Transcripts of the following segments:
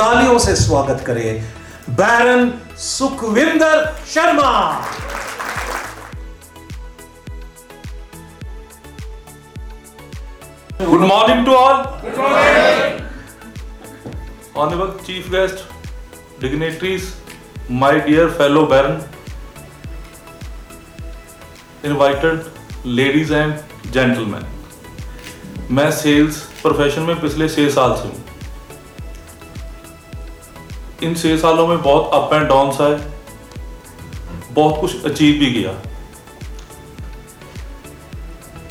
तालियों से स्वागत करें baron Sukhvinder Sharma. Good morning to all honourable chief guest dignitaries my dear fellow baron invited ladies and gentleman मैं sales profession में पिछले छह साल से हूँ। इन छः सालों में बहुत अप एंड डाउन आए। बहुत कुछ अचीव भी किया।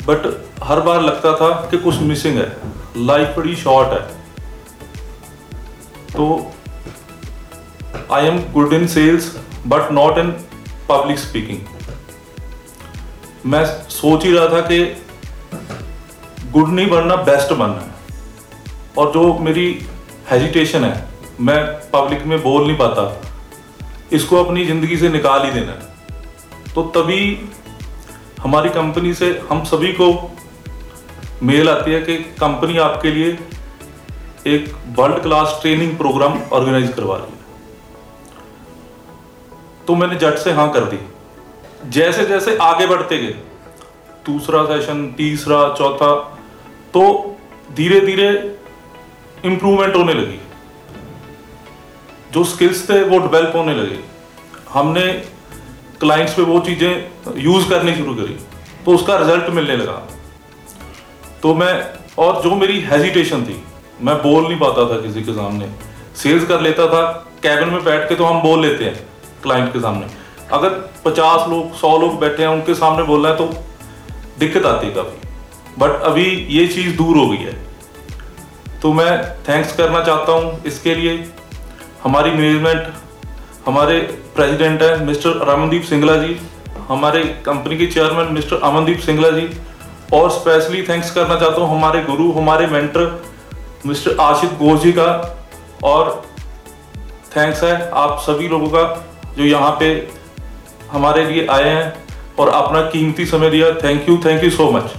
बट हर बार लगता था कि कुछ मिसिंग है। लाइफ बड़ी शॉर्ट है। तो I am good in sales but not in public speaking मैं सोच ही रहा था कि गुड नहीं बनना बेस्ट बनना और जो मेरी हेजिटेशन है मैं पब्लिक में बोल नहीं पाता। इसको अपनी ज़िंदगी से निकाल ही देना तो तभी हमारी कंपनी से हम सभी को मेल आती है कि कंपनी आपके लिए एक world class training programme organise करवा रही है। तो मैंने जट से हाँ कर दी। जैसे जैसे आगे बढ़ते गए, दूसरा सेशन तीसरा, चौथा तो धीरे धीरे इम्प्रूवमेंट होने लगी। जो स्किल्स थे, वो डेवलप होने लगे। हमने क्लाइंट्स पे वो चीज़ें यूज़ करनी शुरू करी तो उसका रिज़ल्ट मिलने लगा। तो मैं, और जो मेरी हेजिटेशन थी, मैं बोल नहीं पाता था किसी के सामने। सेल्स कर लेता था कैबिन में बैठ के तो हम बोल लेते हैं क्लाइंट के सामने। अगर पचास लोग, सौ लोग बैठे हैं, उनके सामने बोलना है तो दिक्कत आती है काफ़ी। बट अभी ये चीज़ दूर हो गई है। तो मैं थैंक्स करना चाहता हूँ इसके लिए। हमारी मैनेजमेंट हमारे प्रेसिडेंट हैं मिस्टर रमनदीप सिंगला जी, हमारे कंपनी के चेयरमैन मिस्टर अमनदीप सिंगला जी, और स्पेशली थैंक्स करना चाहता हूँ हमारे गुरु, हमारे मेंटर मिस्टर आशित घोष जी का, और थैंक्स है आप सभी लोगों का जो यहाँ पे हमारे लिए आए हैं और अपना कीमती समय दिया। Thank you thank you so much